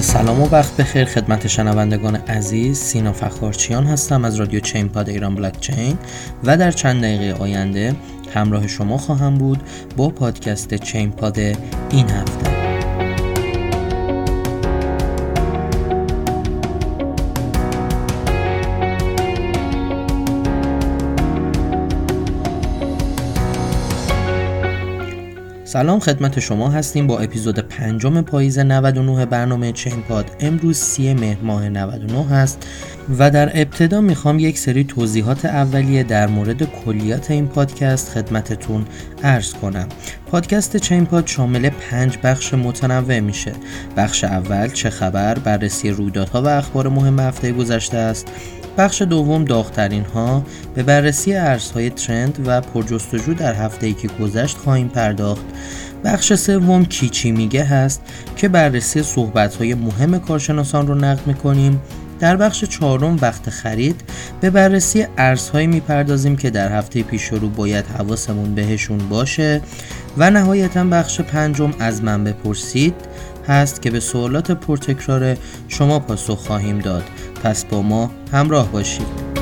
سلام و وقت بخیر. خدمت شنوندگان عزیز سینا فخارچیان هستم از رادیو چین پاد ایران بلاک چین و در چند دقیقه آینده همراه شما خواهم بود با پادکست چین پاد این هفته. سلام خدمت شما هستیم با اپیزود پنجم پاییز 99 برنامه چین پاد. امروز سی مهر ماه 99 هست و در ابتدا می‌خوام یک سری توضیحات اولیه در مورد کلیات این پادکست خدمتتون ارز کنم. پادکست چین پاد شامل پنج بخش متنوع میشه. بخش اول چه خبر بررسی رویدادها و اخبار مهم هفته گذشته است. بخش دوم داغترین ها به بررسی ارزهای ترند و پرجستجو در هفته ای که گذشت خواهیم پرداخت. بخش سوم کیچی میگه هست که بررسی صحبت های مهم کارشناسان رو نقد می‌کنیم. در بخش چهارم وقت خرید به بررسی ارزهایی می‌پردازیم که در هفته پیش رو باید حواسمون بهشون باشه و نهایتا بخش پنجم از من بپرسید هست که به سوالات پرتکرار شما پاسخ خواهیم داد. پس با ما همراه باشید.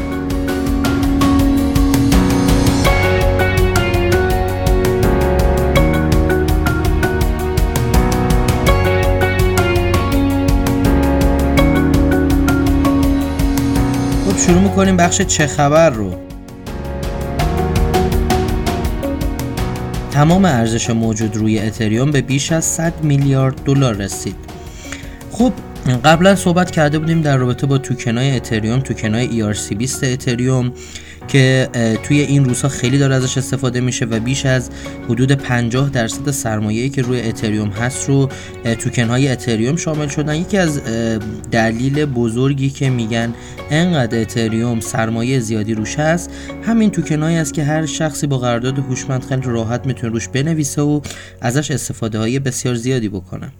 شروع می‌کنیم بخش چه خبر رو. تمام ارزش موجود روی اتریوم به بیش از 100 میلیارد دلار رسید. خب قبلا صحبت کرده بودیم در رابطه با توکنای اتریوم توکنای ERC20 اتریوم که توی این روزها خیلی داره ازش استفاده میشه و بیش از حدود 50 درصد سرمایه‌ای که روی اتریوم هست رو توکن های اتریوم شامل شدن. یکی از دلیل بزرگی که میگن انقدر اتریوم سرمایه زیادی روش هست همین توکن هایی است که هر شخصی با قرارداد هوشمند خیلی راحت می‌تونه روش بنویسه و ازش استفاده های بسیار زیادی بکنه.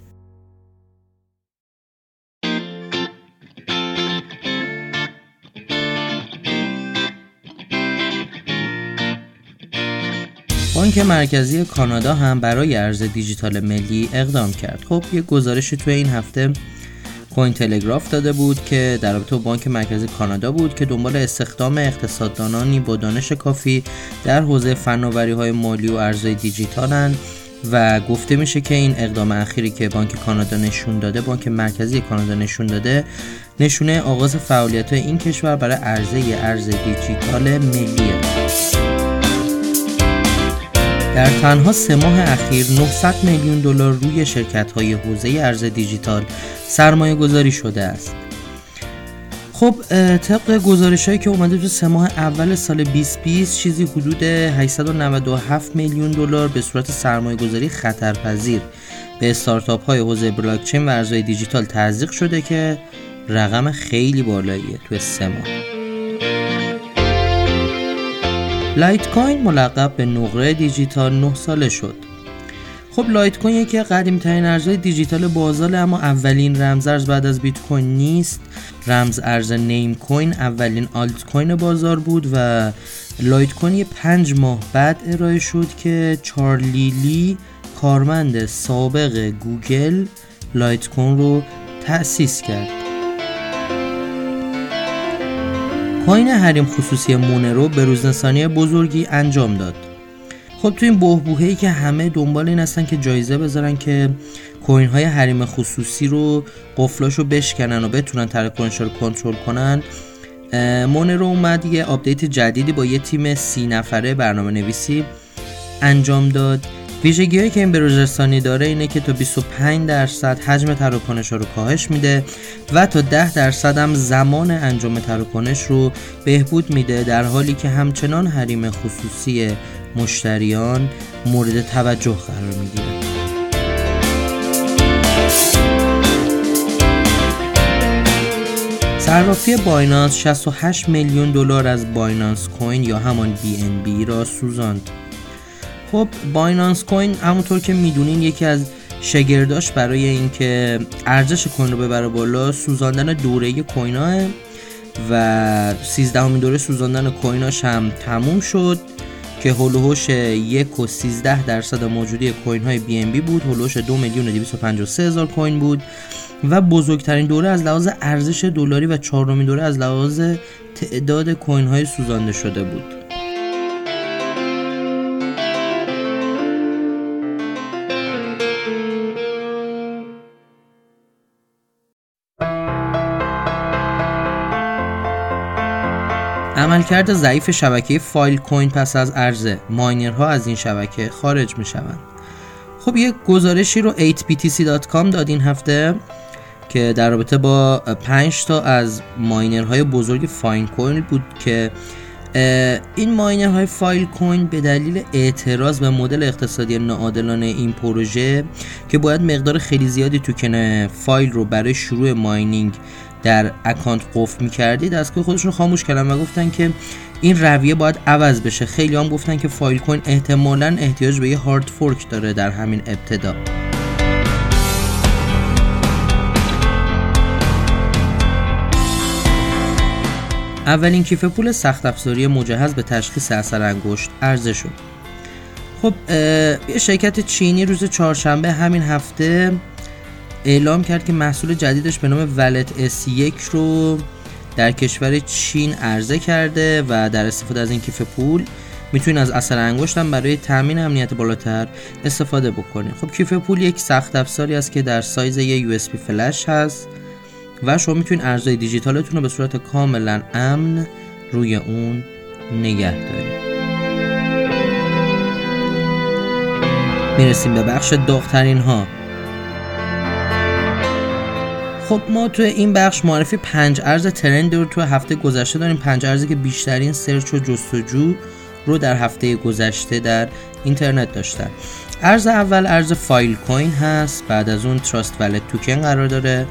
بانک مرکزی کانادا هم برای ارز دیجیتال ملی اقدام کرد. خب یه گزارشی توی این هفته کوین تلگراف داده بود که در رابطه با بانک مرکزی کانادا بود که دنبال استخدام اقتصاددانانی با دانش کافی در حوزه فناوری های مالی و ارزهای دیجیتالن و گفته میشه که این اقدام اخیری که بانک کانادا نشون داده بانک مرکزی کانادا نشون داده نشونه آغاز فعالیت این کشور برای عرضه ارز دیجیتال ملیه. در تنها سه ماه اخیر 900 میلیون دلار روی شرکت های حوزه ارز دیجیتال سرمایه گذاری شده است. خب طبق گزارش هایی که اومده تو سه ماه اول سال 2020 چیزی حدود 897 میلیون دلار به صورت سرمایه گذاری خطرپذیر به استارتاپ های حوزه بلاکچین و ارزهای دیجیتال تزریق شده که رقم خیلی بالاییه تو سه ماه. لایت کوین ملقب به نقره دیجیتال 9 ساله شد. خب لایت کوین یکی قدیم ترین ارزهای دیجیتال بازار اما اولین رمز بعد از بیت کوین نیست. رمز ارز نیم کوین اولین آلت کوین بازار بود و لایت کوین پنج ماه بعد ارائه شد که چارلی لی کارمند سابق گوگل لایت کوین رو تأسیس کرد. coin حریم خصوصی مونرو به‌روزرسانی بزرگی انجام داد. خب تو این بحبوحه‌ی که همه دنبال این هستن که جایزه بذارن که coin های حریم خصوصی رو قفلاشو بشکنن و بتونن تراکنش رو کنترل کنن مونرو اومد یه update جدیدی با یه تیم سی نفره برنامه نویسی انجام داد. ویژگی هایی که این بروزرسانی داره اینه که تا 25 درصد حجم تراکنش رو کاهش میده و تا 10 درصد هم زمان انجام تراکنش رو بهبود میده در حالی که همچنان حریم خصوصی مشتریان مورد توجه قرار می‌گیره. صرافی بایننس 68 میلیون دلار از بایننس کوین یا همان BNB را سوزاند. خب بایننس کوین همونطور که می‌دونین یکی از شگرداش برای اینکه ارزش coin رو ببره بالا سوزاندن دوره‌ای coin ها و 13 دوره سوزاندن کویناش هم تموم شد که هلوهوش یک و 13 درصد موجودی کوین های بی ام بی بود هلوهوش دو میلیون و هزار کوین بود و بزرگترین دوره از لحاظ ارزش دلاری و چهارمین دوره از لحاظ تعداد کوین های سوزانده شده بود. عملکرد ضعیف شبکه فایل کوین پس از عرضه miner ها از این شبکه خارج می شوند خب یک گزارشی رو 8btc.com داد این هفته که در رابطه با 5 تا از miner های بزرگ فایل کوین بود که این miner های فایل کوین به دلیل اعتراض به مدل اقتصادی ناعادلانه این پروژه که باید مقدار خیلی زیادی توکن فایل رو برای شروع mining در اکانت قفل می‌کردی دستگاه خودشون خاموش کردن و گفتن که این رویه باید عوض بشه. خیلی هم گفتن که فایل کوین احتمالا احتیاج به یه هارد فورک داره در همین ابتدا. اولین کیف پول سخت افزاری مجهز به تشخیص اثر انگشت عرضه شد. خب یه شرکت چینی روز چهارشنبه همین هفته اعلام کرد که محصول جدیدش به نام ولت S1 رو در کشور چین عرضه کرده و در استفاده از این کیف پول می‌تونید از اثر انگشتم برای تامین امنیت بالاتر استفاده بکنید خب کیف پول یک سخت افزاری است که در سایز یه USB فلش هست و شما می‌تونید ارزهای دیجیتالتون رو به صورت کاملا امن روی اون نگه دارید می‌رسیم به بخش داغترین ها خب ما تو این بخش معرفی پنج ارز trend رو تو هفته گذشته داریم. پنج ارزی که بیشترین search و جستجو رو در هفته گذشته در اینترنت داشتن. ارز اول ارز فایل کوین هست. بعد از اون Trust Wallet Token قرار داره.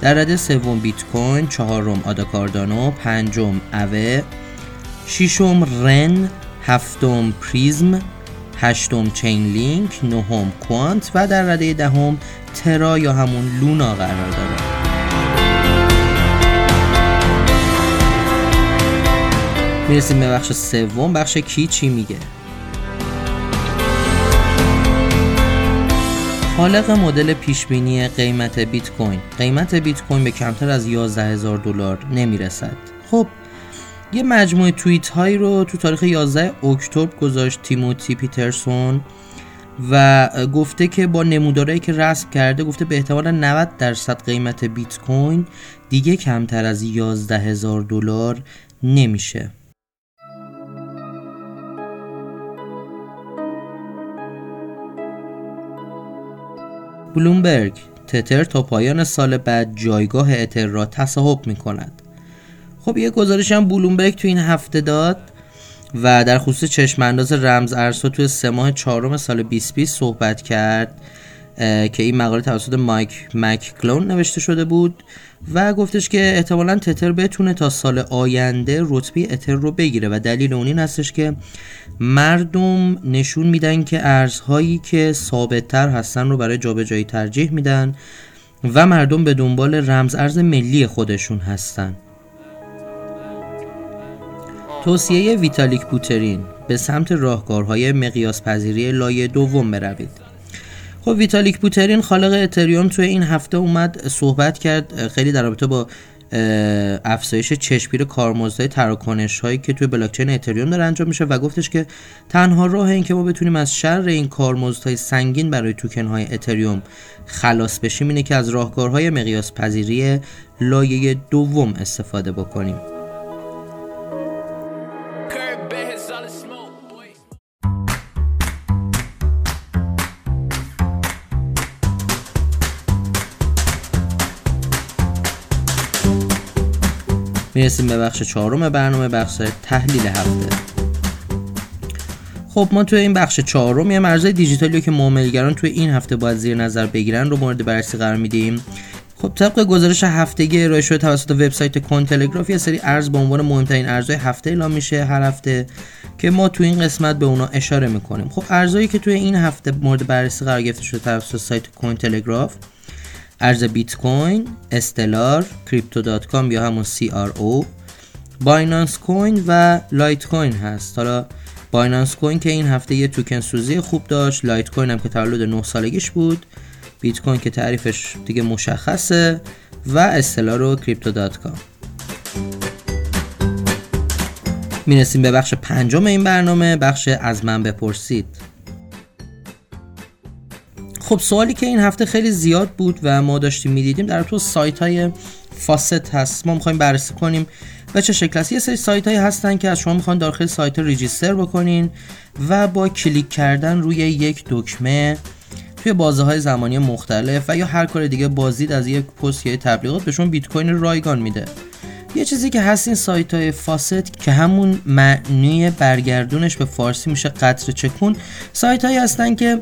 در رده سوم بیت کوین چهارم آدا کاردانو پنجم آوه ششم رن هفتم پریزم هشتم چین لینک نهم کوانت و در رده دهم ترا یا همون لونا قرار داره. می‌رسیم به بخش سوم. بخش کی چی میگه؟ خالق مدل پیشبینی قیمت بیت کوین قیمت بیت کوین به کمتر از 11 هزار دلار نمی‌رسد. خب یه مجموعه توییت هایی رو تو تاریخ 11 اکتبر گذاشت تیموتی پیترسون. و گفته که با نمودارهایی که رسم کرده گفته به احتمال 90 درصد قیمت بیت کوین دیگه کمتر از 11 هزار دلار نمیشه. بلومبرگ تتر تا پایان سال بعد جایگاه اتر را تصاحب می کند خب یه گزارش هم بلومبرگ تو این هفته داد. و در خصوص چشم انداز رمز ارزها توی سه ماه چهارم سال 2020 صحبت کرد که این مقاله توسط مایک مککلون نوشته شده بود و گفتش که احتمالا تتر بتونه تا سال آینده رتبه اتر رو بگیره و دلیل اون این هستش که مردم نشون میدن که ارزهایی که ثابتتر هستن رو برای جابجایی ترجیح میدن و مردم به دنبال رمز ارز ملی خودشون هستن. توصیه ویتالیک بوترین به سمت راهکارهای مقیاس پذیری لایه دوم بروید. خب ویتالیک بوترین خالق اتریوم توی این هفته اومد صحبت کرد خیلی در رابطه با افزایش چشمگیر کارمزدهای تراکنش هایی که توی بلاکچین اتریوم داره انجام میشه و گفتش که تنها راه این که ما بتونیم از شر این کارمزدهای سنگین برای توکن های اتریوم خلاص بشیم اینه که از راهکارهای مقیاس پذیری لایه دوم استفاده بکنیم. می‌رسیم به بخش چهارم برنامه بخش تحلیل هفته. خب ما توی این بخش چهارم یه رمزارزای دیجیتالی که معاملگران توی این هفته باید زیر نظر بگیرن رو مورد بررسی قرار میدیم. خب طبق گزارش هفتگی ارائه شده توسط وبسایت کوین تلگراف یه سری ارز به عنوان مهمترین ارزهای هفته اعلام میشه هر هفته که ما توی این قسمت به اونا اشاره می‌کنیم. خب ارزهایی که توی این هفته مورد بررسی قرار گرفته شده توسط سایت کوین تلگراف ارز بیت کوین، استلار، کریپتو دات کام یا همون CRO، بایننس کوین و لایت کوین هست. حالا بایننس کوین که این هفته یه توکن سوزی خوب داشت. لایت کوین هم که تولد 9 سالگیش بود. بیت کوین که تعریفش دیگه مشخصه. و استلار و کریپتو دات کام. می‌رسیم به بخش پنجم این برنامه. بخش از من بپرسید. خب سوالی که این هفته خیلی زیاد بود و ما داشتیم می‌دیدیم در تو سایت های faucet هست. ما می‌خوایم بررسی کنیم به چه شکل است. یه سری سایت هایی هستن که از شما می‌خوان داخل سایت register بکنین و با کلیک کردن روی یک دکمه توی بازه های زمانی مختلف و یا هر کار دیگه بازدید از یک پست یا تبلیغات بهشون بیت کوین رایگان میده. یه چیزی که هست این سایت های faucet که همون معنی برگردونش به فارسی میشه قطره چکون. سایت هایی هستن که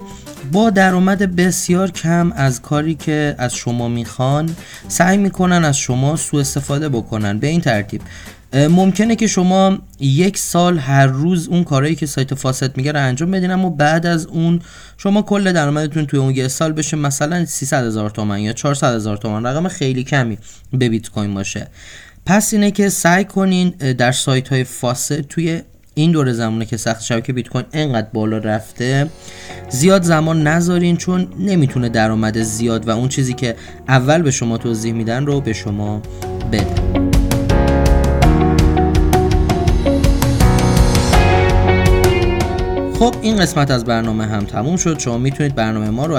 با درآمد بسیار کم از کاری که از شما می‌خوان سعی می‌کنن از شما سوء استفاده بکنن. به این ترتیب ممکنه که شما یک سال هر روز اون کارهایی که سایت فاست میگه رو انجام بدین اما بعد از اون شما کل درآمدتون توی اون یه سال بشه مثلا 300 هزار تومن یا 400 هزار تومن رقم خیلی کمی به بیت کوین باشه. پس اینه که سعی کنین در سایت های فاسد توی این دور زمانه که سخت شبکه بیت کوین انقدر بالا رفته زیاد زمان نذارین چون نمی‌تونه درآمد زیاد و اون چیزی که اول به شما توضیح میدن رو به شما بده. خب این قسمت از برنامه هم تموم شد. شما می‌تونید برنامه ما رو